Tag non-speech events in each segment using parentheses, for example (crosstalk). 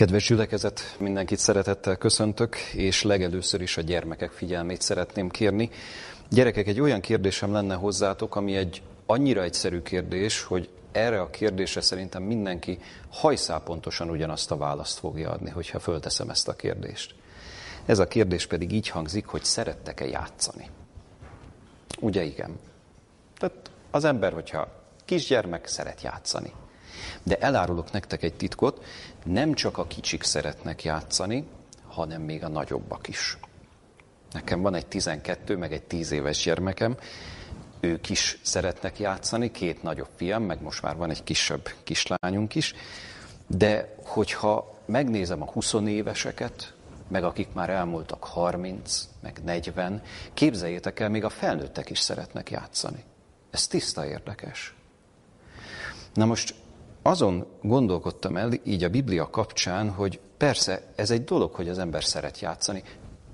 Kedves gyülekezet, mindenkit szeretettel köszöntök, és legelőször is a gyermekek figyelmét szeretném kérni. Gyerekek, egy olyan kérdésem lenne hozzátok, ami egy annyira egyszerű kérdés, hogy erre a kérdésre szerintem mindenki hajszápontosan ugyanazt a választ fogja adni, hogyha fölteszem ezt a kérdést. Ez a kérdés pedig így hangzik, hogy szerettek-e játszani? Ugye igen. Tehát az ember, hogyha kisgyermek, szeret játszani. De elárulok nektek egy titkot, nem csak a kicsik szeretnek játszani, hanem még a nagyobbak is. Nekem van egy 12, meg egy 10 éves gyermekem, ők is szeretnek játszani, két nagyobb fiam, meg most már van egy kisebb kislányunk is, de hogyha megnézem a 20 éveseket, meg akik már elmúltak 30, meg 40, képzeljétek el, még a felnőttek is szeretnek játszani. Ez tiszta érdekes. Na most azon gondolkodtam el így a Biblia kapcsán, hogy persze ez egy dolog, hogy az ember szeret játszani.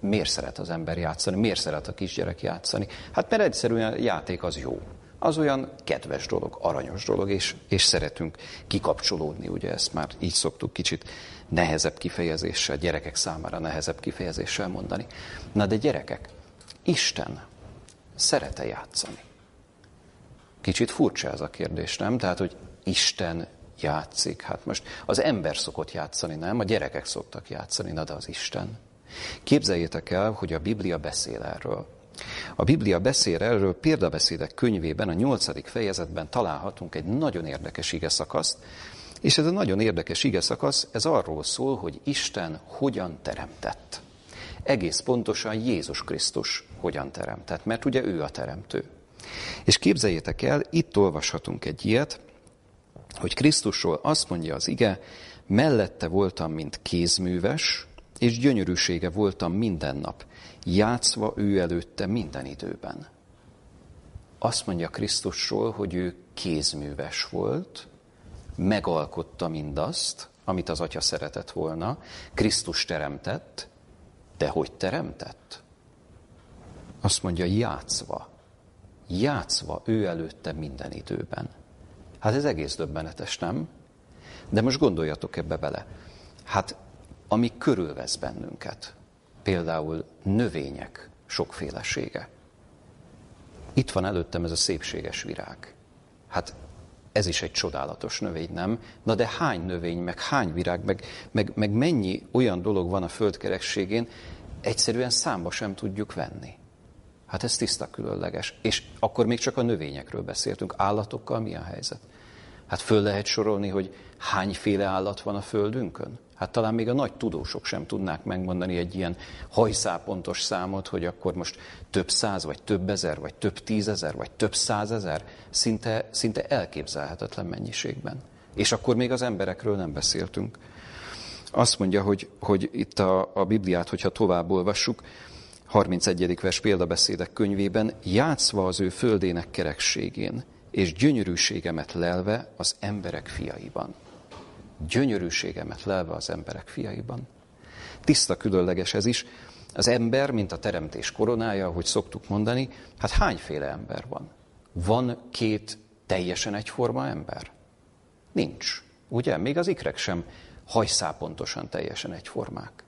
Miért szeret az ember játszani? Miért szeret a kisgyerek játszani? Hát mert egyszerűen a játék az jó. Az olyan kedves dolog, aranyos dolog, és, és szeretünk kikapcsolódni, ugye ezt már így szoktuk kicsit nehezebb kifejezéssel, gyerekek számára nehezebb kifejezéssel mondani. Na de gyerekek, Isten szerete játszani? Kicsit furcsa ez a kérdés, nem? Tehát, hogy Isten játszik. Hát most az ember szokott játszani, nem? A gyerekek szoktak játszani, na de az Isten. Képzeljétek el, hogy a Biblia beszél erről. A Biblia beszél erről példabeszédek könyvében, a nyolcadik fejezetben találhatunk egy nagyon érdekes ige szakaszt, és ez a nagyon érdekes ige szakasz, ez arról szól, hogy Isten hogyan teremtett. Egész pontosan Jézus Krisztus hogyan teremtett, mert ugye ő a teremtő. És képzeljétek el, itt olvashatunk egy ilyet, hogy Krisztusról azt mondja az ige, mellette voltam, mint kézműves, és gyönyörűsége voltam minden nap, játszva ő előtte minden időben. Azt mondja Krisztusról, hogy ő kézműves volt, megalkotta mindazt, amit az Atya szeretett volna, Krisztus teremtett, de hogy teremtett? Azt mondja, játszva. Játszva ő előtte minden időben. Hát ez egész döbbenetes, nem? De most gondoljatok ebbe bele. Hát, ami körülvesz bennünket, például növények sokfélesége. Itt van előttem ez a szépséges virág. Hát ez is egy csodálatos növény, nem? Na de hány növény, meg hány virág, meg, meg, meg mennyi olyan dolog van a földkerekségén, egyszerűen számba sem tudjuk venni. Hát ez tiszta különleges. És akkor még csak a növényekről beszéltünk. Állatokkal mi a helyzet? Hát föl lehet sorolni, hogy hányféle állat van a Földünkön? Hát talán még a nagy tudósok sem tudnák megmondani egy ilyen hajszápontos számot, hogy akkor most több száz, vagy több ezer, vagy több tízezer, vagy több százezer, szinte, szinte elképzelhetetlen mennyiségben. És akkor még az emberekről nem beszéltünk. Azt mondja, hogy, hogy itt a, a Bibliát, hogyha tovább olvassuk, 31. vers példabeszédek könyvében, játszva az ő földének kerekségén, és gyönyörűségemet lelve az emberek fiaiban. Gyönyörűségemet lelve az emberek fiaiban. Tiszta különleges ez is. Az ember, mint a teremtés koronája, ahogy szoktuk mondani, hát hányféle ember van? Van két teljesen egyforma ember? Nincs. Ugye? Még az ikrek sem hajszápontosan teljesen egyformák.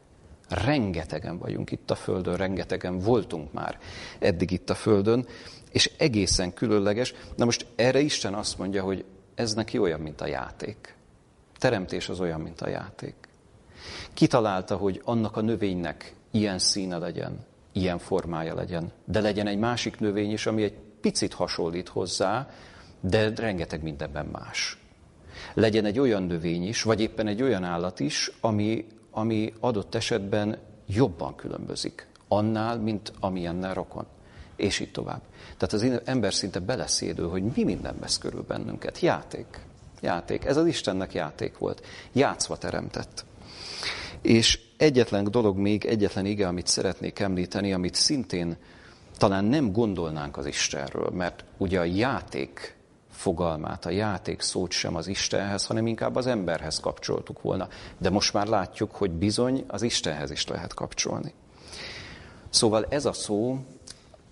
Rengetegen vagyunk itt a Földön, rengetegen voltunk már eddig itt a Földön, és egészen különleges. Na most erre Isten azt mondja, hogy ez neki olyan, mint a játék. Teremtés az olyan, mint a játék. Kitalálta, hogy annak a növénynek ilyen színe legyen, ilyen formája legyen, de legyen egy másik növény is, ami egy picit hasonlít hozzá, de rengeteg mindenben más. Legyen egy olyan növény is, vagy éppen egy olyan állat is, ami, ami adott esetben jobban különbözik annál, mint amilyennel rokon és így tovább. Tehát az ember szinte beleszédül, hogy mi minden vesz körül bennünket. Játék. Játék. Ez az Istennek játék volt. Játszva teremtett. És egyetlen dolog még, egyetlen ige, amit szeretnék említeni, amit szintén talán nem gondolnánk az Istenről, mert ugye a játék fogalmát, a játék szót sem az Istenhez, hanem inkább az emberhez kapcsoltuk volna. De most már látjuk, hogy bizony az Istenhez is lehet kapcsolni. Szóval ez a szó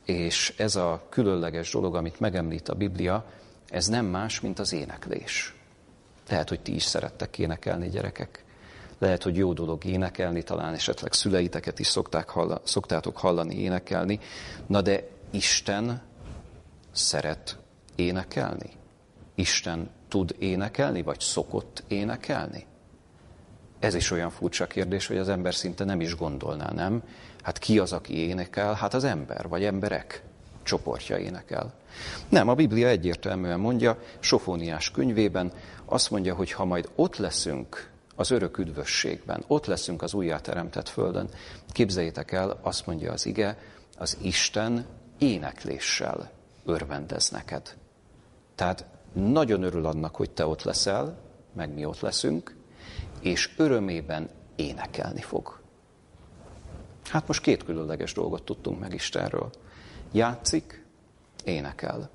és ez a különleges dolog, amit megemlít a Biblia, ez nem más, mint az éneklés. Lehet, hogy ti is szerettek énekelni, gyerekek. lehet, hogy jó dolog énekelni, talán esetleg szüleiteket is szokták hallani, szoktátok hallani énekelni. Na de Isten szeret énekelni? Isten tud énekelni, vagy szokott énekelni? Ez is olyan furcsa kérdés, hogy az ember szinte nem is gondolná, nem? Hát ki az, aki énekel? Hát az ember, vagy emberek csoportja énekel. Nem, a Biblia egyértelműen mondja, Sofóniás könyvében azt mondja, hogy ha majd ott leszünk az örök üdvösségben, ott leszünk az újjáteremtett földön, képzeljétek el, azt mondja az ige, az Isten énekléssel örvendez neked. Tehát nagyon örül annak, hogy te ott leszel, meg mi ott leszünk, és örömében énekelni fog. Hát most két különleges dolgot tudtunk meg Istenről. Játszik, énekel.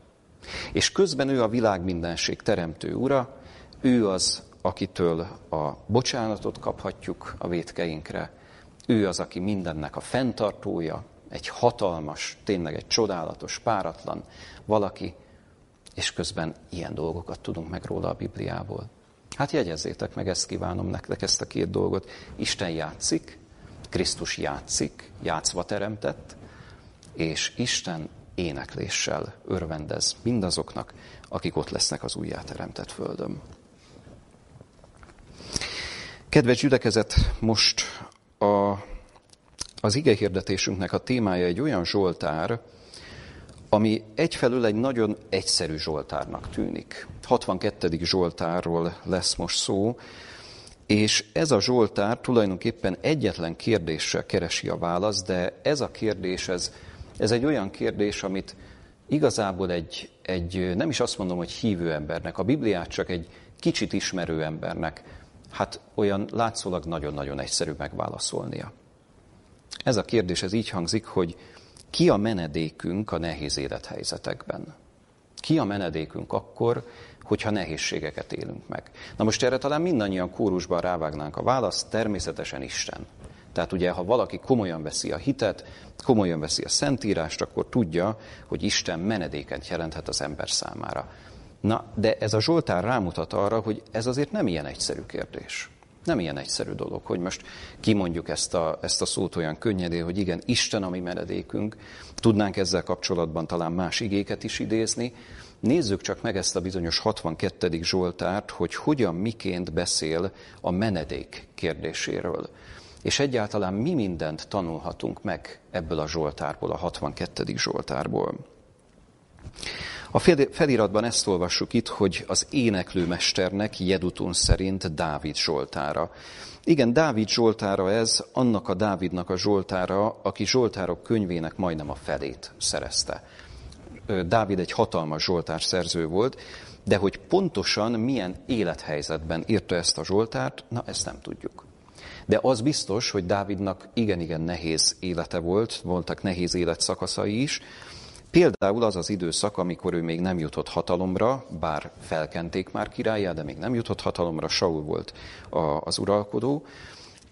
És közben ő a világ mindenség teremtő ura, ő az, akitől a bocsánatot kaphatjuk a vétkeinkre, ő az, aki mindennek a fenntartója, egy hatalmas, tényleg egy csodálatos, páratlan valaki, és közben ilyen dolgokat tudunk meg róla a Bibliából. Hát jegyezzétek meg, ezt kívánom nektek, ezt a két dolgot. Isten játszik, Krisztus játszik, játszva teremtett, és Isten énekléssel örvendez mindazoknak, akik ott lesznek az újjáteremtett földön. Kedves gyülekezet, most a, az ige hirdetésünknek a témája egy olyan zsoltár, ami egyfelől egy nagyon egyszerű zsoltárnak tűnik. 62. zsoltárról lesz most szó, és ez a zsoltár tulajdonképpen egyetlen kérdéssel keresi a választ, de ez a kérdés, ez, ez egy olyan kérdés, amit igazából egy, egy, nem is azt mondom, hogy hívő embernek, a Bibliát csak egy kicsit ismerő embernek, hát olyan látszólag nagyon-nagyon egyszerű megválaszolnia. Ez a kérdés, ez így hangzik, hogy ki a menedékünk a nehéz élethelyzetekben? Ki a menedékünk akkor, hogyha nehézségeket élünk meg? Na most erre talán mindannyian kórusban rávágnánk a választ, természetesen Isten. Tehát ugye, ha valaki komolyan veszi a hitet, komolyan veszi a szentírást, akkor tudja, hogy Isten menedéket jelenthet az ember számára. Na, de ez a Zsoltár rámutat arra, hogy ez azért nem ilyen egyszerű kérdés. Nem ilyen egyszerű dolog, hogy most kimondjuk ezt a, ezt a szót olyan könnyedé, hogy igen, Isten a mi menedékünk. Tudnánk ezzel kapcsolatban talán más igéket is idézni. Nézzük csak meg ezt a bizonyos 62. Zsoltárt, hogy hogyan, miként beszél a menedék kérdéséről. És egyáltalán mi mindent tanulhatunk meg ebből a Zsoltárból, a 62. Zsoltárból. A feliratban ezt olvassuk itt, hogy az éneklőmesternek Jedutun szerint Dávid Zsoltára. Igen, Dávid Zsoltára ez, annak a Dávidnak a Zsoltára, aki Zsoltárok könyvének majdnem a felét szerezte. Dávid egy hatalmas Zsoltár szerző volt, de hogy pontosan milyen élethelyzetben írta ezt a Zsoltárt, na ezt nem tudjuk. De az biztos, hogy Dávidnak igen-igen nehéz élete volt, voltak nehéz életszakaszai is, Például az az időszak, amikor ő még nem jutott hatalomra, bár felkenték már királyá, de még nem jutott hatalomra, Saul volt az uralkodó,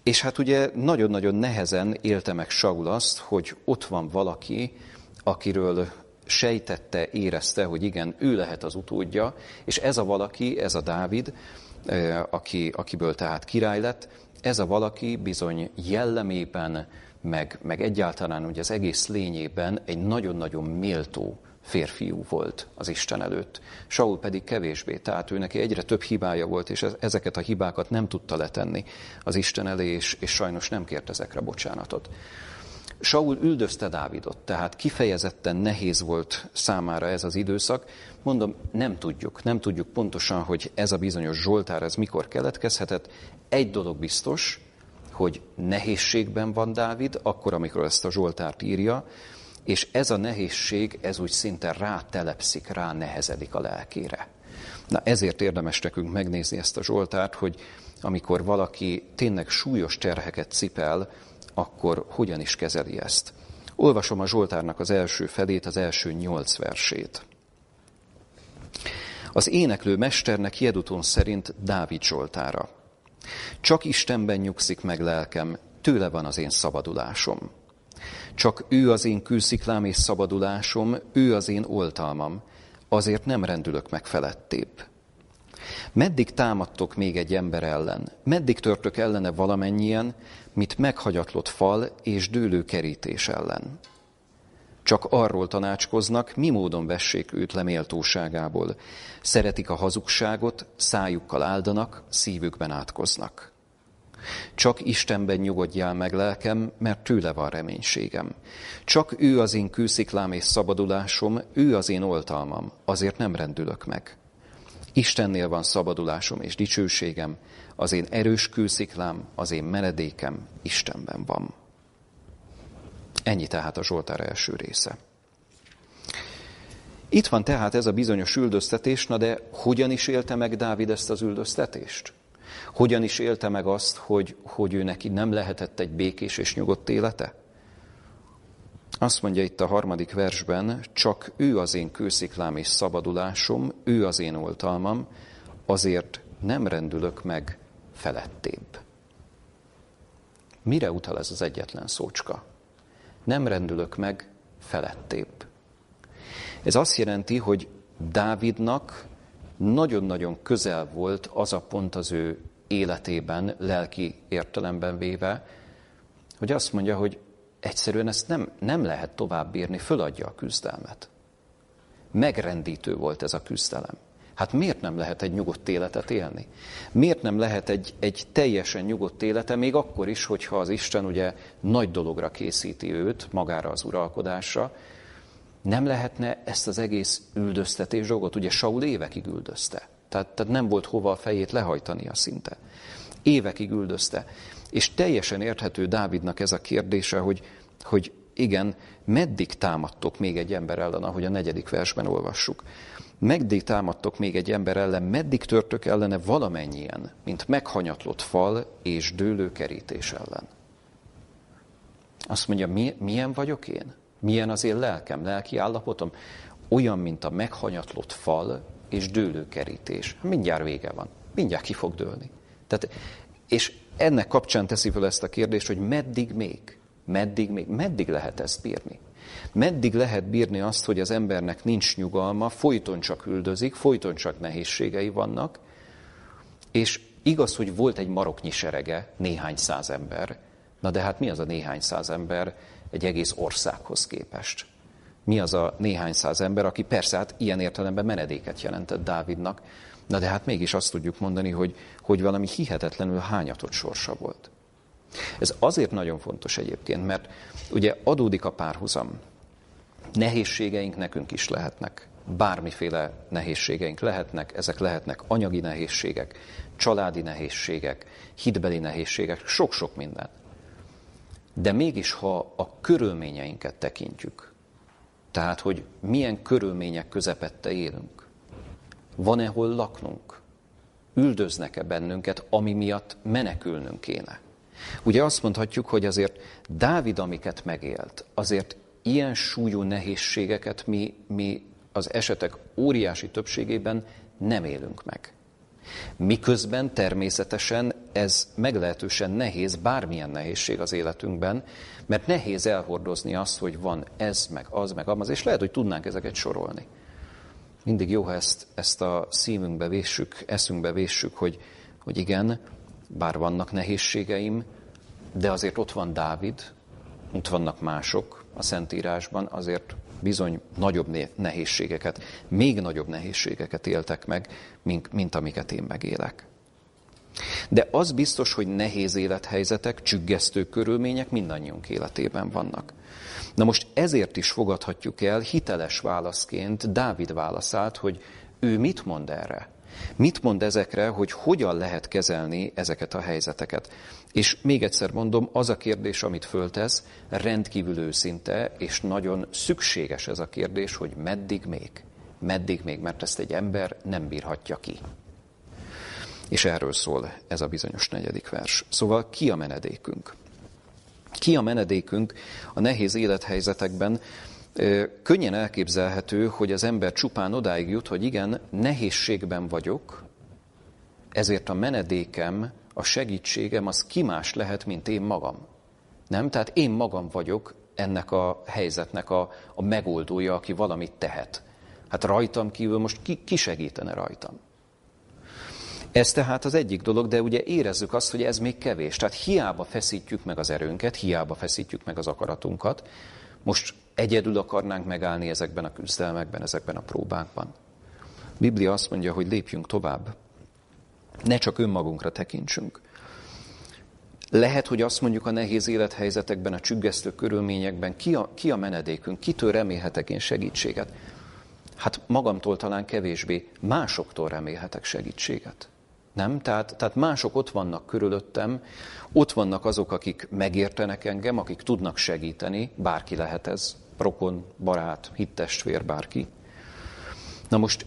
és hát ugye nagyon-nagyon nehezen élte meg Saul azt, hogy ott van valaki, akiről sejtette, érezte, hogy igen, ő lehet az utódja, és ez a valaki, ez a Dávid, aki, akiből tehát király lett, ez a valaki bizony jellemében, meg, meg egyáltalán ugye az egész lényében egy nagyon-nagyon méltó férfiú volt az Isten előtt. Saul pedig kevésbé, tehát ő neki egyre több hibája volt, és ezeket a hibákat nem tudta letenni az Isten elé, és, és sajnos nem kért ezekre bocsánatot. Saul üldözte Dávidot, tehát kifejezetten nehéz volt számára ez az időszak. Mondom, nem tudjuk, nem tudjuk pontosan, hogy ez a bizonyos Zsoltár, ez mikor keletkezhetett. Egy dolog biztos, hogy nehézségben van Dávid, akkor, amikor ezt a Zsoltárt írja, és ez a nehézség, ez úgy szinte rátelepszik, rá nehezedik a lelkére. Na ezért érdemes nekünk megnézni ezt a Zsoltárt, hogy amikor valaki tényleg súlyos terheket cipel, akkor hogyan is kezeli ezt. Olvasom a Zsoltárnak az első felét, az első nyolc versét. Az éneklő mesternek Jeduton szerint Dávid Zsoltára. Csak Istenben nyugszik meg lelkem, tőle van az én szabadulásom. Csak ő az én külsziklám és szabadulásom, ő az én oltalmam, azért nem rendülök meg felettébb. Meddig támadtok még egy ember ellen? Meddig törtök ellene valamennyien, mint meghagyatlott fal és dőlő kerítés ellen? Csak arról tanácskoznak, mi módon vessék őt le méltóságából. Szeretik a hazugságot, szájukkal áldanak, szívükben átkoznak. Csak Istenben nyugodjál meg lelkem, mert tőle van reménységem. Csak ő az én kősziklám és szabadulásom, ő az én oltalmam, azért nem rendülök meg. Istennél van szabadulásom és dicsőségem, az én erős kősziklám, az én menedékem Istenben van. Ennyi tehát a Zsoltár első része. Itt van tehát ez a bizonyos üldöztetés, na de hogyan is élte meg Dávid ezt az üldöztetést? Hogyan is élte meg azt, hogy, hogy ő neki nem lehetett egy békés és nyugodt élete? Azt mondja itt a harmadik versben, csak ő az én kősziklám és szabadulásom, ő az én oltalmam, azért nem rendülök meg felettébb. Mire utal ez az egyetlen szócska? Nem rendülök meg felettébb. Ez azt jelenti, hogy Dávidnak nagyon-nagyon közel volt az a pont az ő életében, lelki értelemben véve, hogy azt mondja, hogy egyszerűen ezt nem, nem lehet tovább bírni, föladja a küzdelmet. Megrendítő volt ez a küzdelem. Hát miért nem lehet egy nyugodt életet élni? Miért nem lehet egy, egy teljesen nyugodt élete, még akkor is, hogyha az Isten ugye nagy dologra készíti őt, magára az uralkodásra, nem lehetne ezt az egész üldöztetés dolgot, ugye Saul évekig üldözte. Tehát, tehát nem volt hova a fejét lehajtania szinte. Évekig üldözte. És teljesen érthető Dávidnak ez a kérdése, hogy, hogy igen, meddig támadtok még egy ember ellen, ahogy a negyedik versben olvassuk. Meddig támadtok még egy ember ellen, meddig törtök ellene valamennyien, mint meghanyatlott fal és dőlő kerítés ellen. Azt mondja, mi, milyen vagyok én? Milyen az én lelkem, lelki állapotom? Olyan, mint a meghanyatlott fal és dőlő kerítés. Mindjárt vége van. Mindjárt ki fog dőlni. Tehát, és ennek kapcsán teszi fel ezt a kérdést, hogy meddig még? Meddig még? Meddig lehet ezt bírni? Meddig lehet bírni azt, hogy az embernek nincs nyugalma, folyton csak üldözik, folyton csak nehézségei vannak, és igaz, hogy volt egy maroknyi serege, néhány száz ember, na de hát mi az a néhány száz ember egy egész országhoz képest? Mi az a néhány száz ember, aki persze hát ilyen értelemben menedéket jelentett Dávidnak, na de hát mégis azt tudjuk mondani, hogy, hogy valami hihetetlenül hányatott sorsa volt. Ez azért nagyon fontos egyébként, mert ugye adódik a párhuzam. Nehézségeink nekünk is lehetnek. Bármiféle nehézségeink lehetnek, ezek lehetnek anyagi nehézségek, családi nehézségek, hitbeli nehézségek, sok-sok minden. De mégis, ha a körülményeinket tekintjük, tehát, hogy milyen körülmények közepette élünk, van-e hol laknunk, üldöznek-e bennünket, ami miatt menekülnünk kéne, Ugye azt mondhatjuk, hogy azért Dávid, amiket megélt, azért ilyen súlyú nehézségeket mi, mi az esetek óriási többségében nem élünk meg. Miközben természetesen ez meglehetősen nehéz, bármilyen nehézség az életünkben, mert nehéz elhordozni azt, hogy van ez, meg az, meg az, és lehet, hogy tudnánk ezeket sorolni. Mindig jó, ha ezt, ezt a szívünkbe véssük, eszünkbe véssük, hogy, hogy igen, bár vannak nehézségeim, de azért ott van Dávid, ott vannak mások a Szentírásban, azért bizony nagyobb nehézségeket, még nagyobb nehézségeket éltek meg, mint, mint amiket én megélek. De az biztos, hogy nehéz élethelyzetek, csüggesztő körülmények mindannyiunk életében vannak. Na most ezért is fogadhatjuk el hiteles válaszként Dávid válaszát, hogy ő mit mond erre? Mit mond ezekre, hogy hogyan lehet kezelni ezeket a helyzeteket? És még egyszer mondom, az a kérdés, amit föltesz, rendkívül őszinte, és nagyon szükséges ez a kérdés, hogy meddig még? Meddig még, mert ezt egy ember nem bírhatja ki. És erről szól ez a bizonyos negyedik vers. Szóval ki a menedékünk? Ki a menedékünk a nehéz élethelyzetekben, Könnyen elképzelhető, hogy az ember csupán odáig jut, hogy igen, nehézségben vagyok, ezért a menedékem, a segítségem az ki más lehet, mint én magam. Nem? Tehát én magam vagyok ennek a helyzetnek a, a megoldója, aki valamit tehet. Hát rajtam kívül most ki, ki segítene rajtam? Ez tehát az egyik dolog, de ugye érezzük azt, hogy ez még kevés. Tehát hiába feszítjük meg az erőnket, hiába feszítjük meg az akaratunkat. Most egyedül akarnánk megállni ezekben a küzdelmekben, ezekben a próbákban. A Biblia azt mondja, hogy lépjünk tovább. Ne csak önmagunkra tekintsünk. Lehet, hogy azt mondjuk a nehéz élethelyzetekben, a csüggesztő körülményekben, ki a, ki a menedékünk, kitől remélhetek én segítséget? Hát magamtól talán kevésbé, másoktól remélhetek segítséget. Nem? Tehát, tehát mások ott vannak körülöttem, ott vannak azok, akik megértenek engem, akik tudnak segíteni, bárki lehet ez, rokon, barát, hittestvér, bárki. Na most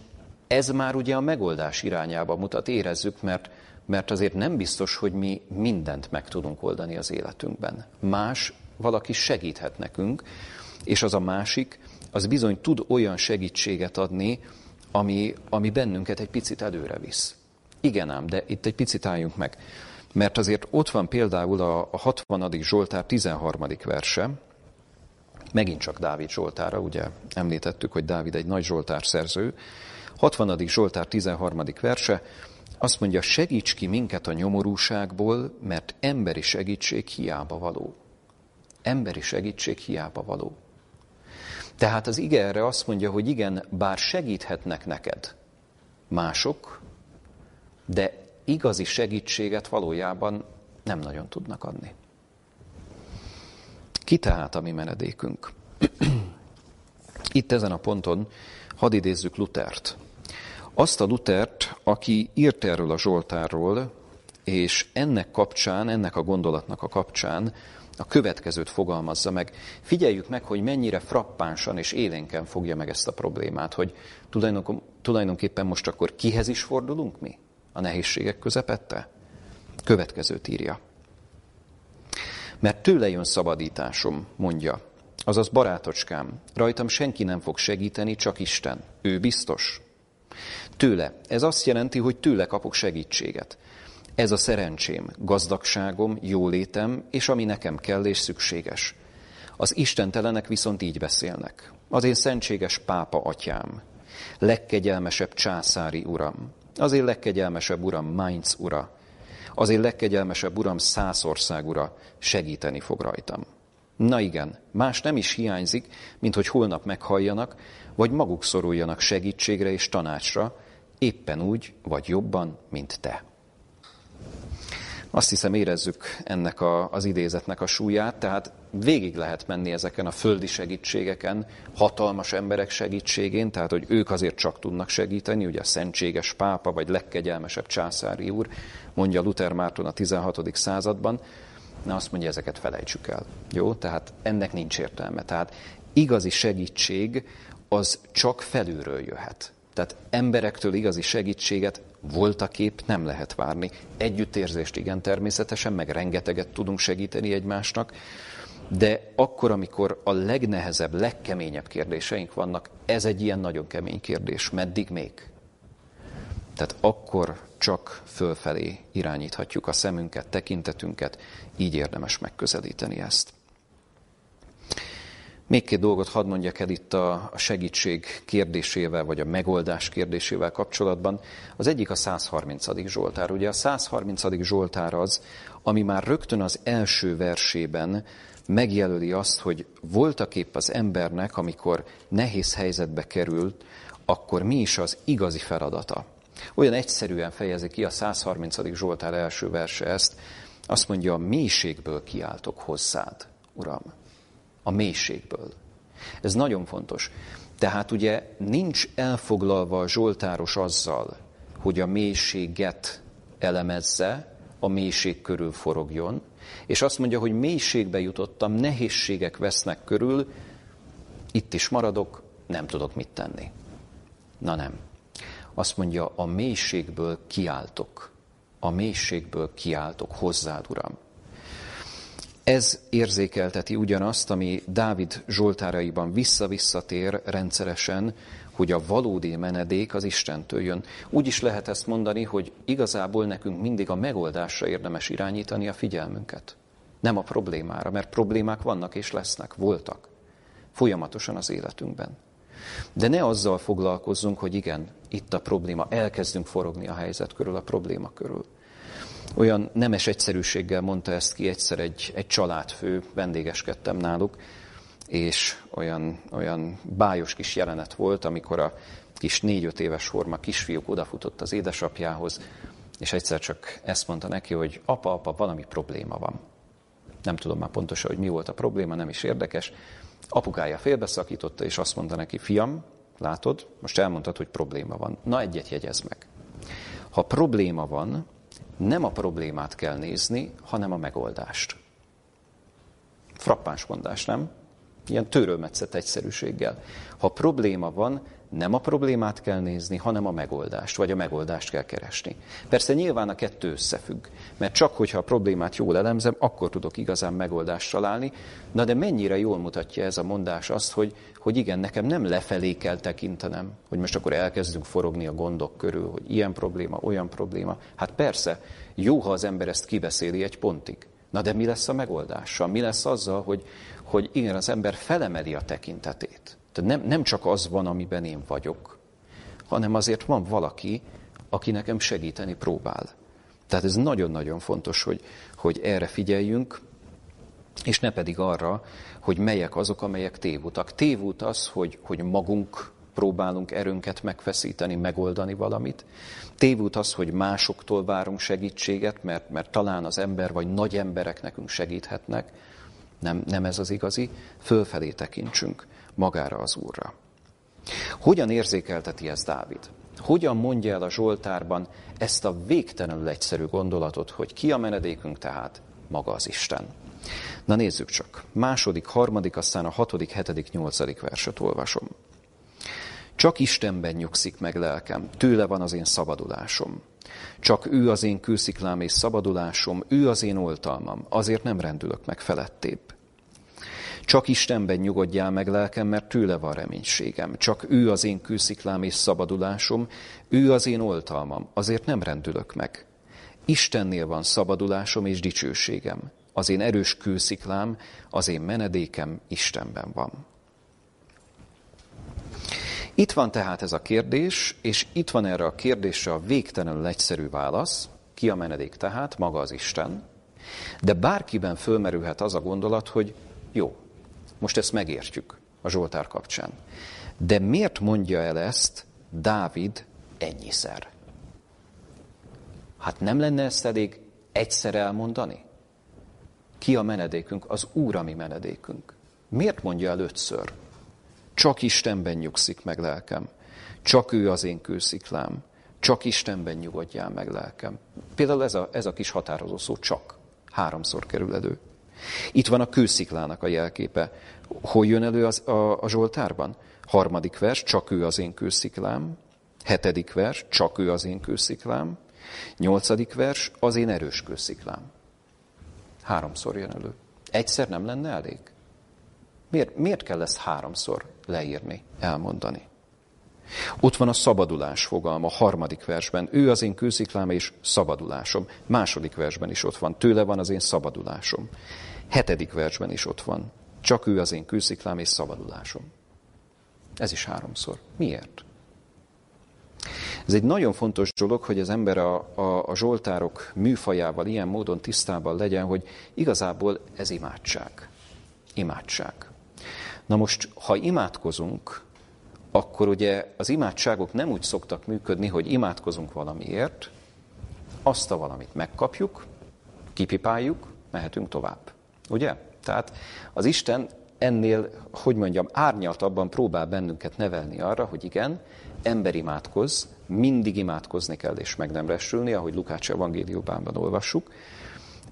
ez már ugye a megoldás irányába mutat, érezzük, mert, mert azért nem biztos, hogy mi mindent meg tudunk oldani az életünkben. Más valaki segíthet nekünk, és az a másik, az bizony tud olyan segítséget adni, ami, ami bennünket egy picit előre visz. Igen ám, de itt egy picit álljunk meg. Mert azért ott van például a, a 60. Zsoltár 13. verse, megint csak Dávid Zsoltára, ugye említettük, hogy Dávid egy nagy Zsoltár szerző, 60. Zsoltár 13. verse, azt mondja, segíts ki minket a nyomorúságból, mert emberi segítség hiába való. Emberi segítség hiába való. Tehát az ige erre azt mondja, hogy igen, bár segíthetnek neked mások, de igazi segítséget valójában nem nagyon tudnak adni. Ki tehát a mi menedékünk? (clears throat) Itt ezen a ponton hadd idézzük Lutert. Azt a Lutert, aki írt erről a Zsoltárról, és ennek kapcsán, ennek a gondolatnak a kapcsán a következőt fogalmazza meg. Figyeljük meg, hogy mennyire frappánsan és élénken fogja meg ezt a problémát, hogy tulajdonképpen most akkor kihez is fordulunk mi a nehézségek közepette? Következőt írja. Mert tőle jön szabadításom, mondja. Azaz barátocskám, rajtam senki nem fog segíteni, csak Isten. Ő biztos. Tőle. Ez azt jelenti, hogy tőle kapok segítséget. Ez a szerencsém, gazdagságom, jólétem, és ami nekem kell és szükséges. Az istentelenek viszont így beszélnek. Az én szentséges pápa atyám, legkegyelmesebb császári uram, az én legkegyelmesebb uram Mainz ura, az én legkegyelmesebb uram Szászország ura segíteni fog rajtam. Na igen, más nem is hiányzik, mint hogy holnap meghalljanak, vagy maguk szoruljanak segítségre és tanácsra, éppen úgy, vagy jobban, mint te. Azt hiszem érezzük ennek a, az idézetnek a súlyát, tehát végig lehet menni ezeken a földi segítségeken, hatalmas emberek segítségén, tehát hogy ők azért csak tudnak segíteni, ugye a szentséges pápa vagy legkegyelmesebb császári úr, mondja Luther Márton a 16. században, na azt mondja, ezeket felejtsük el. Jó? Tehát ennek nincs értelme. Tehát igazi segítség az csak felülről jöhet. Tehát emberektől igazi segítséget voltaképp nem lehet várni. Együttérzést igen természetesen, meg rengeteget tudunk segíteni egymásnak, de akkor, amikor a legnehezebb, legkeményebb kérdéseink vannak, ez egy ilyen nagyon kemény kérdés. Meddig még? Tehát akkor csak fölfelé irányíthatjuk a szemünket, tekintetünket, így érdemes megközelíteni ezt. Még két dolgot hadd mondjak el itt a segítség kérdésével, vagy a megoldás kérdésével kapcsolatban. Az egyik a 130. Zsoltár. Ugye a 130. Zsoltár az, ami már rögtön az első versében megjelöli azt, hogy voltaképp az embernek, amikor nehéz helyzetbe került, akkor mi is az igazi feladata. Olyan egyszerűen fejezi ki a 130. Zsoltár első verse ezt, azt mondja, a mélységből kiáltok hozzád, Uram a mélységből. Ez nagyon fontos. Tehát ugye nincs elfoglalva a Zsoltáros azzal, hogy a mélységet elemezze, a mélység körül forogjon, és azt mondja, hogy mélységbe jutottam, nehézségek vesznek körül, itt is maradok, nem tudok mit tenni. Na nem. Azt mondja, a mélységből kiáltok. A mélységből kiáltok hozzád, Uram. Ez érzékelteti ugyanazt, ami Dávid Zsoltáraiban vissza-visszatér rendszeresen, hogy a valódi menedék az Istentől jön. Úgy is lehet ezt mondani, hogy igazából nekünk mindig a megoldásra érdemes irányítani a figyelmünket. Nem a problémára, mert problémák vannak és lesznek, voltak. Folyamatosan az életünkben. De ne azzal foglalkozzunk, hogy igen, itt a probléma, elkezdünk forogni a helyzet körül, a probléma körül. Olyan nemes egyszerűséggel mondta ezt ki egyszer egy, egy családfő, vendégeskedtem náluk, és olyan, olyan bájos kis jelenet volt, amikor a kis négy-öt éves forma kisfiúk odafutott az édesapjához, és egyszer csak ezt mondta neki, hogy apa, apa, valami probléma van. Nem tudom már pontosan, hogy mi volt a probléma, nem is érdekes. Apukája félbeszakította, és azt mondta neki, fiam, látod, most elmondtad, hogy probléma van. Na, egyet jegyez meg. Ha probléma van, nem a problémát kell nézni, hanem a megoldást. Frappáns mondás, nem? Ilyen tőrölmetszett egyszerűséggel. Ha probléma van, nem a problémát kell nézni, hanem a megoldást, vagy a megoldást kell keresni. Persze nyilván a kettő összefügg, mert csak hogyha a problémát jól elemzem, akkor tudok igazán megoldást találni. Na de mennyire jól mutatja ez a mondás azt, hogy, hogy igen, nekem nem lefelé kell tekintenem, hogy most akkor elkezdünk forogni a gondok körül, hogy ilyen probléma, olyan probléma. Hát persze, jó, ha az ember ezt kibeszéli egy pontig. Na de mi lesz a megoldással? Mi lesz azzal, hogy, hogy igen, az ember felemeli a tekintetét? Tehát nem, nem csak az van, amiben én vagyok, hanem azért van valaki, aki nekem segíteni próbál. Tehát ez nagyon-nagyon fontos, hogy, hogy erre figyeljünk, és ne pedig arra, hogy melyek azok, amelyek tévutak. Tévút az, hogy, hogy magunk próbálunk erőnket megfeszíteni, megoldani valamit. Tévút az, hogy másoktól várunk segítséget, mert, mert talán az ember vagy nagy emberek nekünk segíthetnek. Nem, nem ez az igazi. Fölfelé tekintsünk magára az Úrra. Hogyan érzékelteti ez Dávid? Hogyan mondja el a Zsoltárban ezt a végtelenül egyszerű gondolatot, hogy ki a menedékünk tehát? Maga az Isten. Na nézzük csak. Második, harmadik, aztán a hatodik, hetedik, nyolcadik verset olvasom. Csak Istenben nyugszik meg lelkem, tőle van az én szabadulásom. Csak ő az én kősziklám és szabadulásom, ő az én oltalmam, azért nem rendülök meg felettébb. Csak Istenben nyugodjál meg lelkem, mert tőle van reménységem. Csak ő az én kősziklám és szabadulásom, ő az én oltalmam, azért nem rendülök meg. Istennél van szabadulásom és dicsőségem. Az én erős kősziklám, az én menedékem Istenben van. Itt van tehát ez a kérdés, és itt van erre a kérdésre a végtelenül egyszerű válasz. Ki a menedék tehát? Maga az Isten. De bárkiben fölmerülhet az a gondolat, hogy jó, most ezt megértjük a Zsoltár kapcsán. De miért mondja el ezt Dávid ennyiszer? Hát nem lenne ezt elég egyszer elmondani? Ki a menedékünk? Az Úr a mi menedékünk. Miért mondja el ötször? Csak Istenben nyugszik meg lelkem. Csak ő az én kősziklám. Csak Istenben nyugodjál meg lelkem. Például ez a, ez a kis határozó szó csak. Háromszor kerül elő. Itt van a kősziklának a jelképe. Hol jön elő az, a, a Zsoltárban? Harmadik vers, csak ő az én kősziklám. Hetedik vers, csak ő az én kősziklám. Nyolcadik vers, az én erős kősziklám. Háromszor jön elő. Egyszer nem lenne elég? Miért, miért kell ezt háromszor leírni, elmondani? Ott van a szabadulás fogalma, harmadik versben. Ő az én kősziklám és szabadulásom. Második versben is ott van. Tőle van az én szabadulásom. Hetedik versben is ott van. Csak ő az én kősziklám és szabadulásom. Ez is háromszor. Miért? Ez egy nagyon fontos dolog, hogy az ember a, a, a zsoltárok műfajával ilyen módon tisztában legyen, hogy igazából ez imádság. Imádság. Na most, ha imádkozunk, akkor ugye az imádságok nem úgy szoktak működni, hogy imádkozunk valamiért, azt a valamit megkapjuk, kipipáljuk, mehetünk tovább. Ugye? Tehát az Isten ennél, hogy mondjam, árnyaltabban próbál bennünket nevelni arra, hogy igen, ember imádkoz, mindig imádkozni kell és meg nem resülni, ahogy Lukács evangéliumában olvassuk.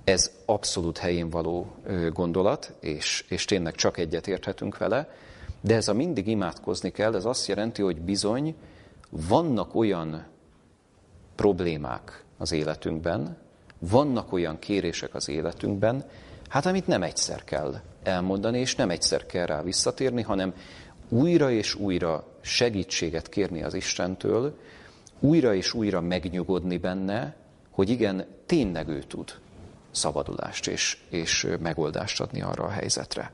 Ez abszolút helyén való gondolat, és, és tényleg csak egyet érthetünk vele, de ez a mindig imádkozni kell, ez azt jelenti, hogy bizony vannak olyan problémák az életünkben, vannak olyan kérések az életünkben, hát amit nem egyszer kell elmondani, és nem egyszer kell rá visszatérni, hanem újra és újra segítséget kérni az Istentől, újra és újra megnyugodni benne, hogy igen, tényleg ő tud szabadulást és, és megoldást adni arra a helyzetre.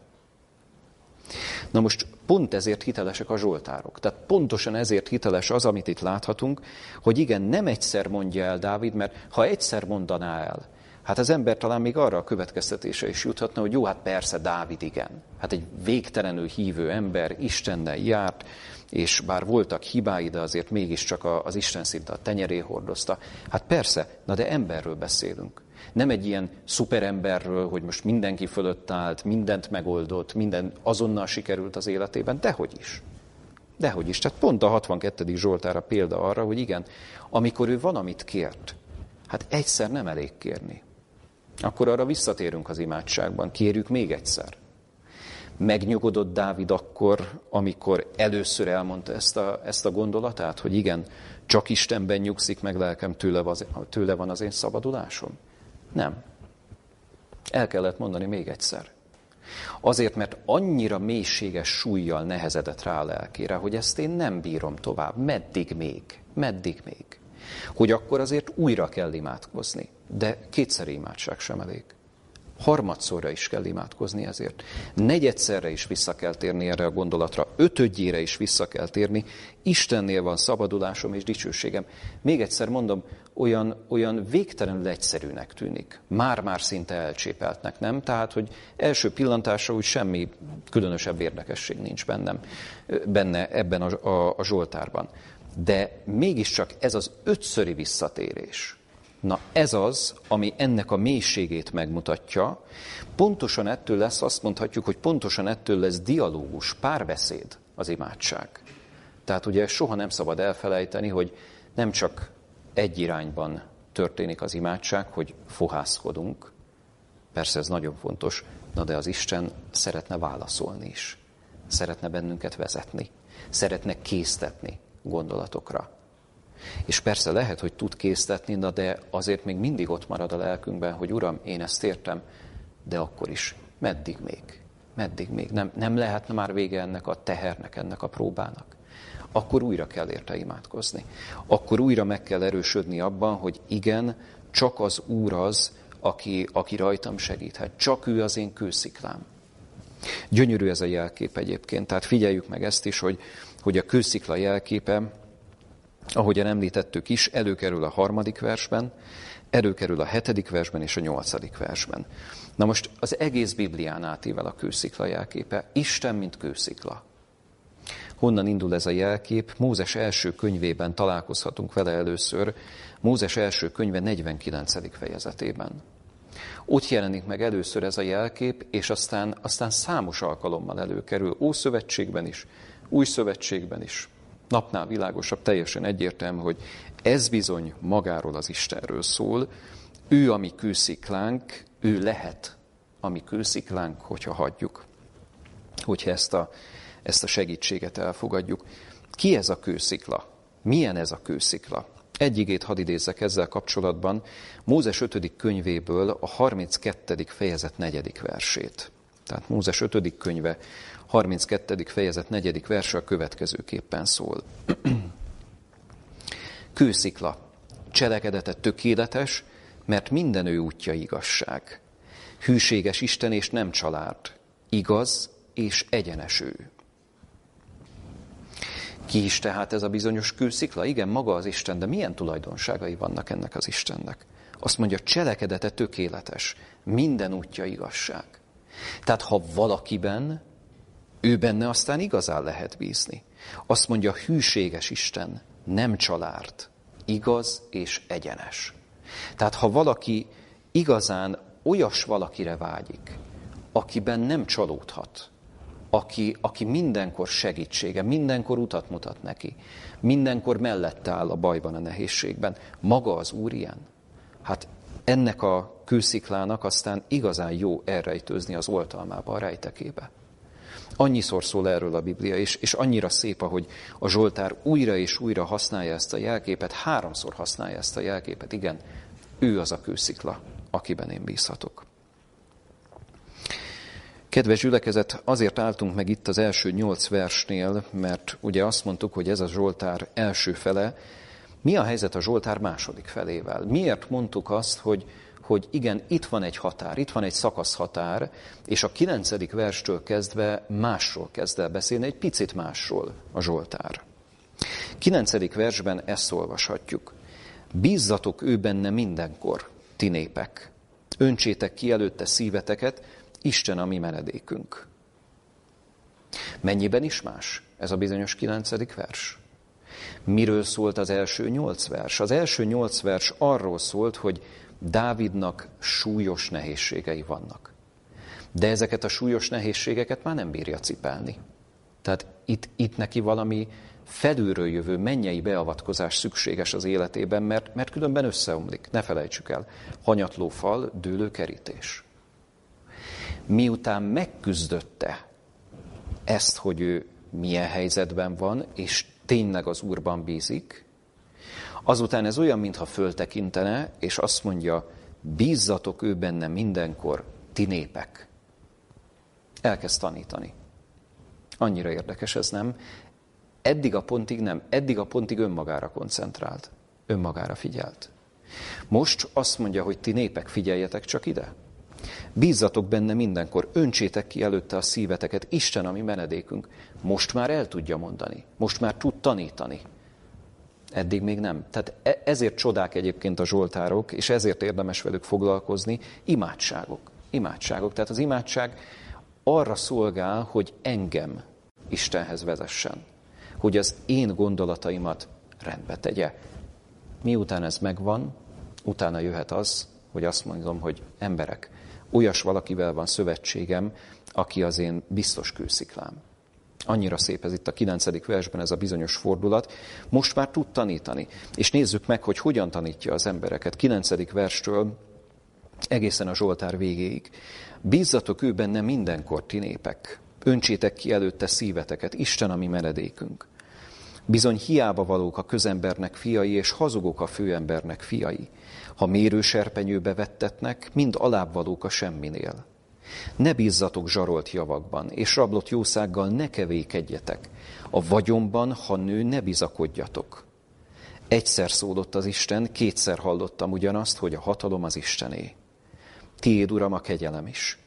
Na most Pont ezért hitelesek a zsoltárok. Tehát pontosan ezért hiteles az, amit itt láthatunk, hogy igen, nem egyszer mondja el Dávid, mert ha egyszer mondaná el, hát az ember talán még arra a következtetése is juthatna, hogy jó, hát persze Dávid igen. Hát egy végtelenül hívő ember, Istennel járt, és bár voltak hibái, de azért mégiscsak az Isten szinte a tenyeré hordozta. Hát persze, na de emberről beszélünk. Nem egy ilyen szuperemberről, hogy most mindenki fölött állt, mindent megoldott, minden azonnal sikerült az életében, dehogy is. Dehogy is. Tehát pont a 62. Zsoltára példa arra, hogy igen, amikor ő van, amit kért, hát egyszer nem elég kérni. Akkor arra visszatérünk az imádságban, kérjük még egyszer. Megnyugodott Dávid akkor, amikor először elmondta ezt a, ezt a gondolatát, hogy igen, csak Istenben nyugszik meg lelkem, tőle, van, tőle van az én szabadulásom? Nem. El kellett mondani még egyszer. Azért, mert annyira mélységes súlyjal nehezedett rá a lelkére, hogy ezt én nem bírom tovább. Meddig még? Meddig még? Hogy akkor azért újra kell imádkozni. De kétszer imádság sem elég harmadszorra is kell imádkozni ezért. Negyedszerre is vissza kell térni erre a gondolatra, ötödjére is vissza kell térni. Istennél van szabadulásom és dicsőségem. Még egyszer mondom, olyan, olyan végtelenül egyszerűnek tűnik. Már-már szinte elcsépeltnek, nem? Tehát, hogy első pillantásra úgy semmi különösebb érdekesség nincs bennem, benne ebben a, a, a Zsoltárban. De mégiscsak ez az ötszöri visszatérés, Na ez az, ami ennek a mélységét megmutatja. Pontosan ettől lesz, azt mondhatjuk, hogy pontosan ettől lesz dialógus, párbeszéd az imádság. Tehát ugye soha nem szabad elfelejteni, hogy nem csak egy irányban történik az imádság, hogy fohászkodunk, persze ez nagyon fontos, na de az Isten szeretne válaszolni is. Szeretne bennünket vezetni. Szeretne késztetni gondolatokra. És persze lehet, hogy tud késztetni, de azért még mindig ott marad a lelkünkben, hogy Uram, én ezt értem, de akkor is, meddig még? Meddig még? Nem, nem lehetne már vége ennek a tehernek, ennek a próbának? Akkor újra kell érte imádkozni. Akkor újra meg kell erősödni abban, hogy igen, csak az Úr az, aki, aki rajtam segíthet. Csak ő az én kősziklám. Gyönyörű ez a jelkép egyébként, tehát figyeljük meg ezt is, hogy, hogy a kőszikla jelképe ahogyan említettük is, előkerül a harmadik versben, előkerül a hetedik versben és a nyolcadik versben. Na most az egész Biblián átível a kőszikla jelképe. Isten, mint kőszikla. Honnan indul ez a jelkép? Mózes első könyvében találkozhatunk vele először, Mózes első könyve 49. fejezetében. Ott jelenik meg először ez a jelkép, és aztán, aztán számos alkalommal előkerül, Ószövetségben is, Új Szövetségben is napnál világosabb, teljesen egyértelmű, hogy ez bizony magáról az Istenről szól. Ő a kősziklánk, ő lehet a mi kősziklánk, hogyha hagyjuk, hogyha ezt a, ezt a segítséget elfogadjuk. Ki ez a kőszikla? Milyen ez a kőszikla? Egy igét hadd idézzek ezzel kapcsolatban, Mózes 5. könyvéből a 32. fejezet 4. versét. Tehát Mózes 5. könyve 32. fejezet 4. verse a következőképpen szól. (clears throat) Kőszikla, cselekedete tökéletes, mert minden ő útja igazság. Hűséges Isten és nem család, igaz és egyenes ő. Ki is tehát ez a bizonyos kőszikla? Igen, maga az Isten, de milyen tulajdonságai vannak ennek az Istennek? Azt mondja, cselekedete tökéletes, minden útja igazság. Tehát ha valakiben ő benne aztán igazán lehet bízni. Azt mondja, hűséges Isten, nem csalárt, igaz és egyenes. Tehát ha valaki igazán olyas valakire vágyik, akiben nem csalódhat, aki, aki mindenkor segítsége, mindenkor utat mutat neki, mindenkor mellette áll a bajban, a nehézségben, maga az Úr ilyen. Hát ennek a kősziklának aztán igazán jó elrejtőzni az oltalmába, a rejtekébe. Annyiszor szól erről a Biblia, és, és annyira szép, ahogy a Zsoltár újra és újra használja ezt a jelképet, háromszor használja ezt a jelképet, igen, ő az a kőszikla, akiben én bízhatok. Kedves gyülekezet, azért álltunk meg itt az első nyolc versnél, mert ugye azt mondtuk, hogy ez a Zsoltár első fele. Mi a helyzet a Zsoltár második felével? Miért mondtuk azt, hogy, hogy igen, itt van egy határ, itt van egy szakaszhatár, és a kilencedik verstől kezdve másról kezd el beszélni, egy picit másról a Zsoltár. Kilencedik versben ezt olvashatjuk. Bízzatok ő benne mindenkor, ti népek. Öntsétek ki előtte szíveteket, Isten a mi menedékünk. Mennyiben is más ez a bizonyos kilencedik vers? Miről szólt az első nyolc vers? Az első nyolc vers arról szólt, hogy Dávidnak súlyos nehézségei vannak. De ezeket a súlyos nehézségeket már nem bírja cipelni. Tehát itt, itt neki valami felülről jövő mennyei beavatkozás szükséges az életében, mert, mert különben összeomlik. Ne felejtsük el. Hanyatló fal, dőlő kerítés. Miután megküzdötte ezt, hogy ő milyen helyzetben van, és tényleg az Úrban bízik, azután ez olyan, mintha föltekintene, és azt mondja, bízzatok ő benne mindenkor, ti népek. Elkezd tanítani. Annyira érdekes ez, nem? Eddig a pontig nem, eddig a pontig önmagára koncentrált, önmagára figyelt. Most azt mondja, hogy ti népek, figyeljetek csak ide. Bízzatok benne mindenkor, öntsétek ki előtte a szíveteket, Isten a mi menedékünk. Most már el tudja mondani, most már tud tanítani. Eddig még nem. Tehát e- ezért csodák egyébként a zsoltárok, és ezért érdemes velük foglalkozni, imádságok. Imádságok. Tehát az imádság arra szolgál, hogy engem Istenhez vezessen. Hogy az én gondolataimat rendbe tegye. Miután ez megvan, utána jöhet az, hogy azt mondom, hogy emberek, olyas valakivel van szövetségem, aki az én biztos kősziklám. Annyira szép ez itt a kilencedik versben ez a bizonyos fordulat. Most már tud tanítani. És nézzük meg, hogy hogyan tanítja az embereket. Kilencedik verstől egészen a Zsoltár végéig. Bízzatok ő benne mindenkor, ti népek. Öntsétek ki előtte szíveteket, Isten a mi menedékünk. Bizony hiába valók a közembernek fiai, és hazugok a főembernek fiai. Ha mérőserpenyőbe vettetnek, mind alábbvalók a semminél. Ne bízzatok zsarolt javakban, és rablott jószággal ne kevékedjetek. A vagyonban, ha nő, ne bizakodjatok. Egyszer szólott az Isten, kétszer hallottam ugyanazt, hogy a hatalom az Istené. Tiéd, Uram, a kegyelem is.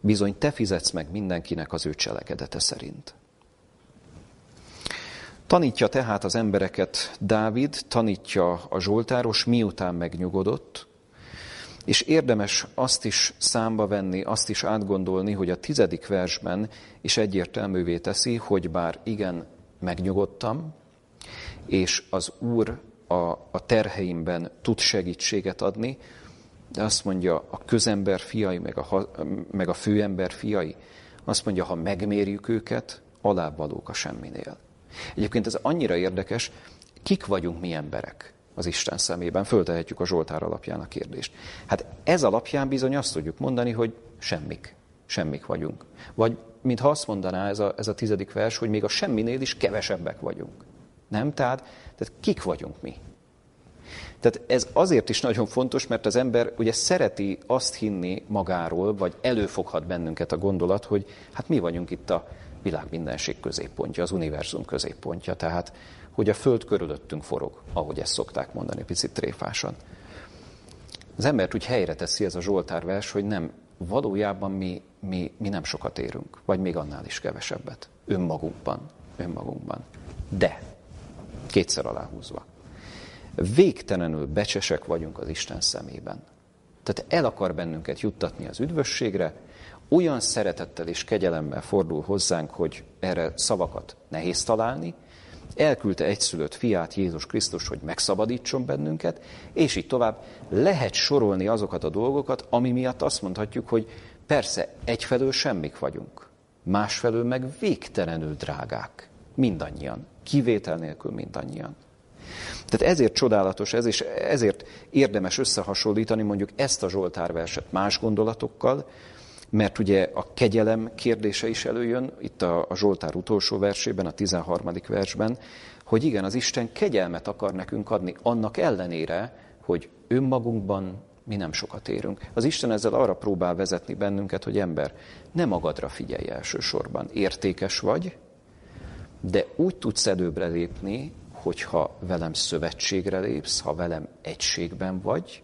Bizony te fizetsz meg mindenkinek az ő cselekedete szerint. Tanítja tehát az embereket Dávid, tanítja a Zsoltáros, miután megnyugodott, és érdemes azt is számba venni, azt is átgondolni, hogy a tizedik versben is egyértelművé teszi, hogy bár igen, megnyugodtam, és az Úr a, a terheimben tud segítséget adni, de azt mondja, a közember fiai, meg a, meg a főember fiai, azt mondja, ha megmérjük őket, alábbvalók a semminél. Egyébként ez annyira érdekes, kik vagyunk mi emberek az Isten szemében? Föltehetjük a Zsoltár alapján a kérdést. Hát ez alapján bizony azt tudjuk mondani, hogy semmik. Semmik vagyunk. Vagy mintha azt mondaná ez a, ez a tizedik vers, hogy még a semminél is kevesebbek vagyunk. Nem? Tehát, tehát kik vagyunk mi? Tehát ez azért is nagyon fontos, mert az ember ugye szereti azt hinni magáról, vagy előfoghat bennünket a gondolat, hogy hát mi vagyunk itt a, világ mindenség középpontja, az univerzum középpontja, tehát hogy a Föld körülöttünk forog, ahogy ezt szokták mondani, picit tréfásan. Az embert úgy helyre teszi ez a Zsoltár vers, hogy nem, valójában mi, mi, mi nem sokat érünk, vagy még annál is kevesebbet. Önmagunkban, önmagunkban. De, kétszer aláhúzva, végtelenül becsesek vagyunk az Isten szemében. Tehát el akar bennünket juttatni az üdvösségre, olyan szeretettel és kegyelemmel fordul hozzánk, hogy erre szavakat nehéz találni, elküldte egyszülött fiát, Jézus Krisztus, hogy megszabadítson bennünket, és így tovább lehet sorolni azokat a dolgokat, ami miatt azt mondhatjuk, hogy persze egyfelől semmik vagyunk, másfelől meg végtelenül drágák, mindannyian, kivétel nélkül mindannyian. Tehát ezért csodálatos ez, és ezért érdemes összehasonlítani mondjuk ezt a Zsoltárverset más gondolatokkal, mert ugye a kegyelem kérdése is előjön, itt a, a Zsoltár utolsó versében, a 13. versben, hogy igen, az Isten kegyelmet akar nekünk adni, annak ellenére, hogy önmagunkban mi nem sokat érünk. Az Isten ezzel arra próbál vezetni bennünket, hogy ember, ne magadra figyelj elsősorban. Értékes vagy, de úgy tudsz előbbre lépni, hogyha velem szövetségre lépsz, ha velem egységben vagy,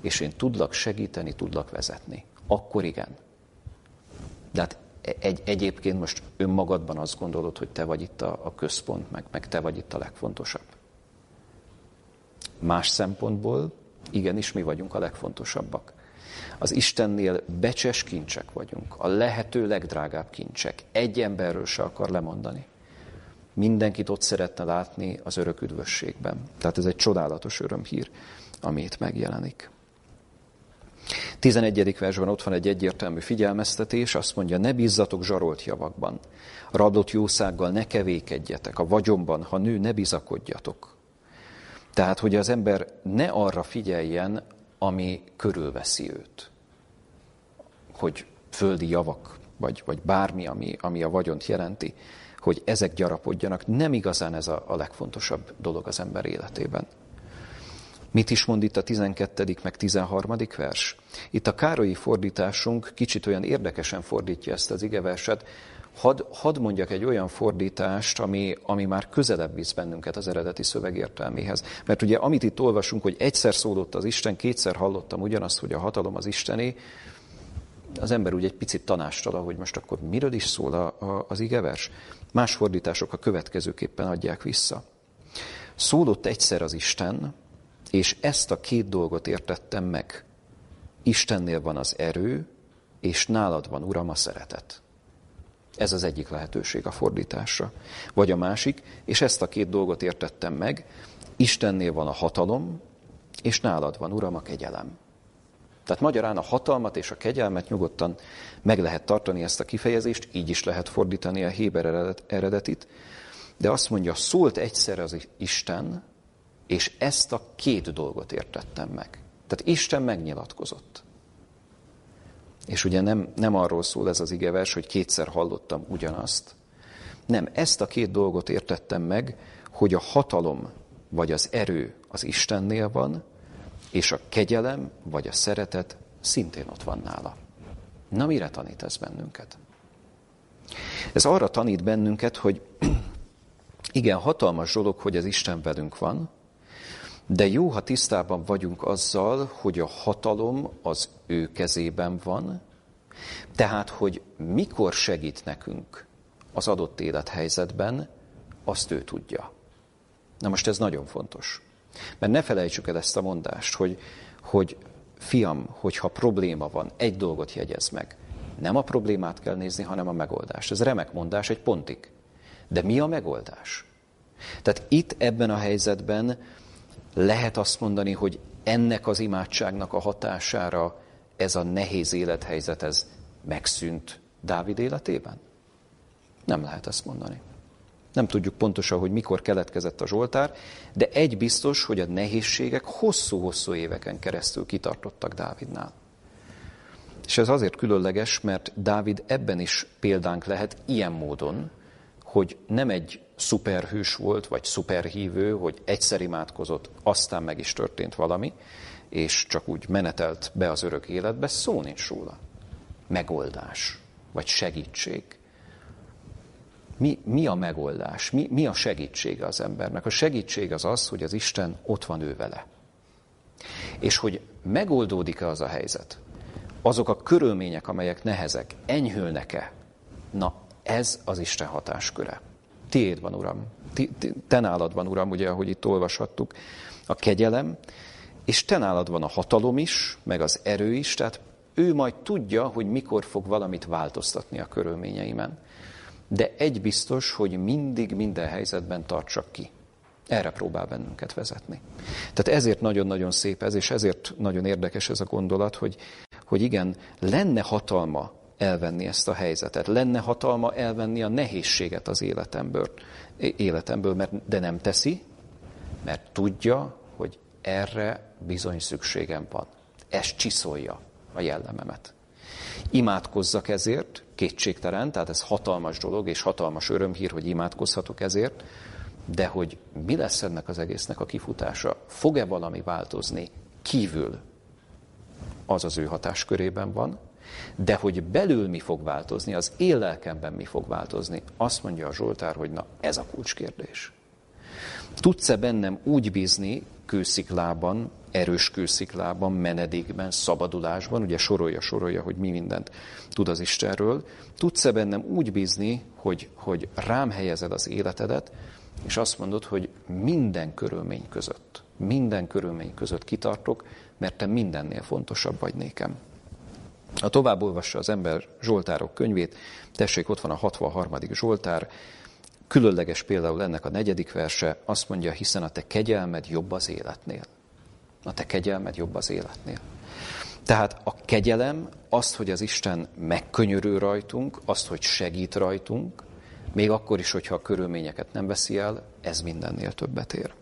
és én tudlak segíteni, tudlak vezetni. Akkor igen. De hát egy, egyébként most önmagadban azt gondolod, hogy te vagy itt a, a központ, meg, meg te vagy itt a legfontosabb. Más szempontból igenis mi vagyunk a legfontosabbak. Az Istennél becses kincsek vagyunk, a lehető legdrágább kincsek. Egy emberről se akar lemondani. Mindenkit ott szeretne látni az örök üdvösségben. Tehát ez egy csodálatos örömhír, ami itt megjelenik. 11. versben ott van egy egyértelmű figyelmeztetés, azt mondja, ne bízzatok zsarolt javakban, rablott jószággal ne kevékedjetek, a vagyonban, ha nő, ne bizakodjatok. Tehát, hogy az ember ne arra figyeljen, ami körülveszi őt. Hogy földi javak, vagy, vagy bármi, ami, ami a vagyont jelenti, hogy ezek gyarapodjanak. Nem igazán ez a, a legfontosabb dolog az ember életében. Mit is mond itt a 12. meg 13. vers? Itt a Károlyi fordításunk kicsit olyan érdekesen fordítja ezt az igeverset. Hadd had mondjak egy olyan fordítást, ami, ami már közelebb visz bennünket az eredeti szöveg értelméhez. Mert ugye amit itt olvasunk, hogy egyszer szólott az Isten, kétszer hallottam ugyanazt, hogy a hatalom az Istené, az ember úgy egy picit tanástala, hogy most akkor miről is szól a, a, az igevers. Más fordítások a következőképpen adják vissza. Szólott egyszer az Isten, és ezt a két dolgot értettem meg. Istennél van az erő, és nálad van, Uram, a szeretet. Ez az egyik lehetőség a fordításra. Vagy a másik, és ezt a két dolgot értettem meg, Istennél van a hatalom, és nálad van, Uram, a kegyelem. Tehát magyarán a hatalmat és a kegyelmet nyugodtan meg lehet tartani ezt a kifejezést, így is lehet fordítani a Héber eredetit, de azt mondja, szólt egyszer az Isten, és ezt a két dolgot értettem meg. Tehát Isten megnyilatkozott. És ugye nem, nem arról szól ez az igevers, hogy kétszer hallottam ugyanazt. Nem, ezt a két dolgot értettem meg, hogy a hatalom vagy az erő az Istennél van, és a kegyelem vagy a szeretet szintén ott van nála. Na mire tanít ez bennünket? Ez arra tanít bennünket, hogy (clears throat) igen, hatalmas dolog, hogy az Isten velünk van, de jó, ha tisztában vagyunk azzal, hogy a hatalom az ő kezében van, tehát, hogy mikor segít nekünk az adott élethelyzetben, azt ő tudja. Na most ez nagyon fontos. Mert ne felejtsük el ezt a mondást, hogy, hogy fiam, hogyha probléma van, egy dolgot jegyez meg. Nem a problémát kell nézni, hanem a megoldást. Ez remek mondás egy pontig. De mi a megoldás? Tehát itt ebben a helyzetben lehet azt mondani, hogy ennek az imádságnak a hatására ez a nehéz élethelyzet ez megszűnt Dávid életében? Nem lehet ezt mondani. Nem tudjuk pontosan, hogy mikor keletkezett a Zsoltár, de egy biztos, hogy a nehézségek hosszú-hosszú éveken keresztül kitartottak Dávidnál. És ez azért különleges, mert Dávid ebben is példánk lehet ilyen módon, hogy nem egy szuperhős volt, vagy szuperhívő, hogy egyszer imádkozott, aztán meg is történt valami, és csak úgy menetelt be az örök életbe, szó nincs róla. Megoldás, vagy segítség. Mi, mi a megoldás? Mi, mi a segítsége az embernek? A segítség az az, hogy az Isten ott van ő vele. És hogy megoldódik-e az a helyzet, azok a körülmények, amelyek nehezek, enyhülnek-e, na ez az Isten hatásköre. Tiéd van, Uram. Ti, ti, te nálad van, Uram, ugye, ahogy itt olvashattuk, a kegyelem, és te nálad van a hatalom is, meg az erő is, tehát ő majd tudja, hogy mikor fog valamit változtatni a körülményeimen. De egy biztos, hogy mindig, minden helyzetben tartsak ki. Erre próbál bennünket vezetni. Tehát ezért nagyon-nagyon szép ez, és ezért nagyon érdekes ez a gondolat, hogy, hogy igen, lenne hatalma elvenni ezt a helyzetet. Lenne hatalma elvenni a nehézséget az életemből, életemből mert, de nem teszi, mert tudja, hogy erre bizony szükségem van. Ez csiszolja a jellememet. Imádkozzak ezért, kétségtelen, tehát ez hatalmas dolog, és hatalmas örömhír, hogy imádkozhatok ezért, de hogy mi lesz ennek az egésznek a kifutása? Fog-e valami változni kívül? Az az ő hatáskörében van, de hogy belül mi fog változni, az én lelkemben mi fog változni, azt mondja a Zsoltár, hogy na ez a kulcskérdés. Tudsz-e bennem úgy bízni kősziklában, erős kősziklában, menedékben, szabadulásban, ugye sorolja, sorolja, hogy mi mindent tud az Istenről. Tudsz-e bennem úgy bízni, hogy, hogy rám helyezed az életedet, és azt mondod, hogy minden körülmény között, minden körülmény között kitartok, mert te mindennél fontosabb vagy nékem. Ha tovább olvassa az ember Zsoltárok könyvét, tessék, ott van a 63. Zsoltár, különleges például ennek a negyedik verse, azt mondja, hiszen a te kegyelmed jobb az életnél. A te kegyelmed jobb az életnél. Tehát a kegyelem, azt, hogy az Isten megkönyörül rajtunk, azt, hogy segít rajtunk, még akkor is, hogyha a körülményeket nem veszi el, ez mindennél többet ér.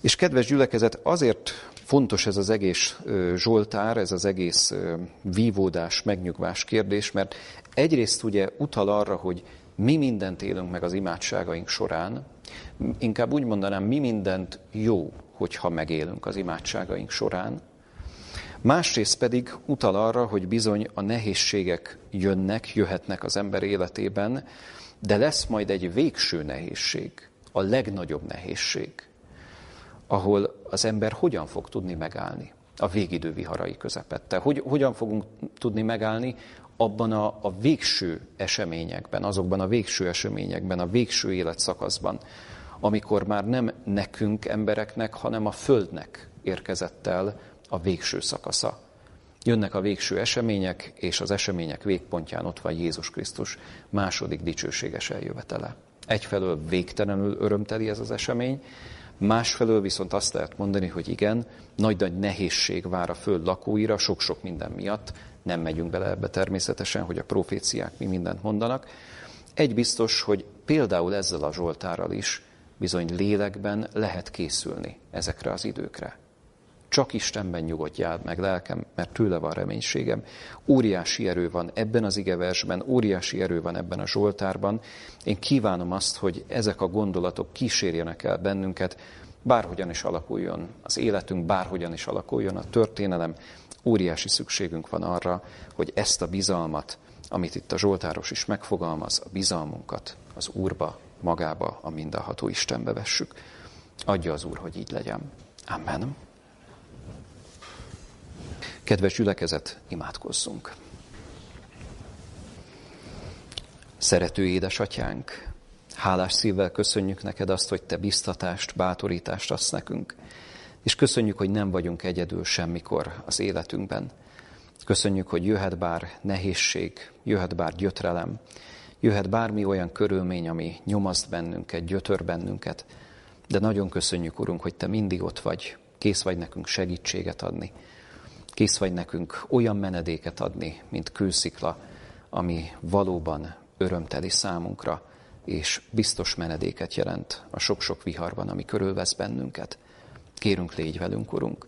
És kedves gyülekezet, azért fontos ez az egész Zsoltár, ez az egész vívódás, megnyugvás kérdés, mert egyrészt ugye utal arra, hogy mi mindent élünk meg az imádságaink során, inkább úgy mondanám, mi mindent jó, hogyha megélünk az imádságaink során, Másrészt pedig utal arra, hogy bizony a nehézségek jönnek, jöhetnek az ember életében, de lesz majd egy végső nehézség, a legnagyobb nehézség, ahol az ember hogyan fog tudni megállni a végidő viharai közepette. Hogy, hogyan fogunk tudni megállni abban a, a végső eseményekben, azokban a végső eseményekben, a végső életszakaszban, amikor már nem nekünk embereknek, hanem a Földnek érkezett el a végső szakasza. Jönnek a végső események, és az események végpontján ott van Jézus Krisztus második dicsőséges eljövetele. Egyfelől végtelenül örömteli ez az esemény, másfelől viszont azt lehet mondani, hogy igen, nagy-nagy nehézség vár a föld lakóira, sok-sok minden miatt, nem megyünk bele ebbe természetesen, hogy a proféciák mi mindent mondanak. Egy biztos, hogy például ezzel a Zsoltárral is bizony lélekben lehet készülni ezekre az időkre. Csak Istenben nyugodjál meg lelkem, mert tőle van reménységem. Óriási erő van ebben az igeversben, óriási erő van ebben a Zsoltárban. Én kívánom azt, hogy ezek a gondolatok kísérjenek el bennünket, bárhogyan is alakuljon az életünk, bárhogyan is alakuljon a történelem, óriási szükségünk van arra, hogy ezt a bizalmat, amit itt a Zsoltáros is megfogalmaz, a bizalmunkat az Úrba, magába, a mindenható Istenbe vessük. Adja az Úr, hogy így legyen. Amen. Kedves gyülekezet, imádkozzunk. Szerető édesatyánk, hálás szívvel köszönjük neked azt, hogy te biztatást, bátorítást adsz nekünk, és köszönjük, hogy nem vagyunk egyedül semmikor az életünkben. Köszönjük, hogy jöhet bár nehézség, jöhet bár gyötrelem, jöhet bármi olyan körülmény, ami nyomaszt bennünket, gyötör bennünket, de nagyon köszönjük, Urunk, hogy Te mindig ott vagy, kész vagy nekünk segítséget adni, Kész vagy nekünk olyan menedéket adni, mint kőszikla, ami valóban örömteli számunkra, és biztos menedéket jelent a sok-sok viharban, ami körülvesz bennünket. Kérünk, légy velünk, Urunk.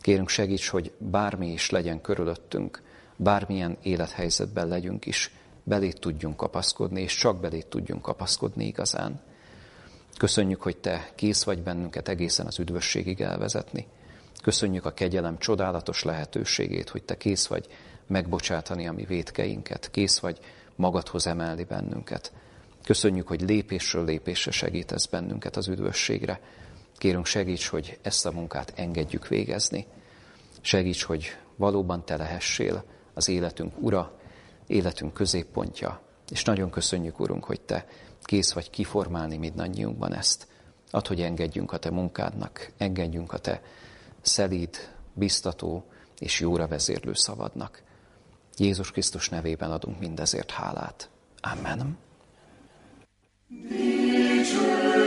Kérünk, segíts, hogy bármi is legyen körülöttünk, bármilyen élethelyzetben legyünk is, belét tudjunk kapaszkodni, és csak belét tudjunk kapaszkodni igazán. Köszönjük, hogy Te kész vagy bennünket egészen az üdvösségig elvezetni. Köszönjük a kegyelem csodálatos lehetőségét, hogy Te kész vagy megbocsátani a mi vétkeinket, kész vagy magadhoz emelni bennünket. Köszönjük, hogy lépésről lépésre segítesz bennünket az üdvösségre. Kérünk segíts, hogy ezt a munkát engedjük végezni. Segíts, hogy valóban Te lehessél az életünk ura, életünk középpontja. És nagyon köszönjük, Urunk, hogy Te kész vagy kiformálni mindannyiunkban ezt. Add, hogy engedjünk a Te munkádnak, engedjünk a Te szelíd, biztató és jóra vezérlő szavadnak. Jézus Krisztus nevében adunk mindezért hálát. Amen. Dicsőség.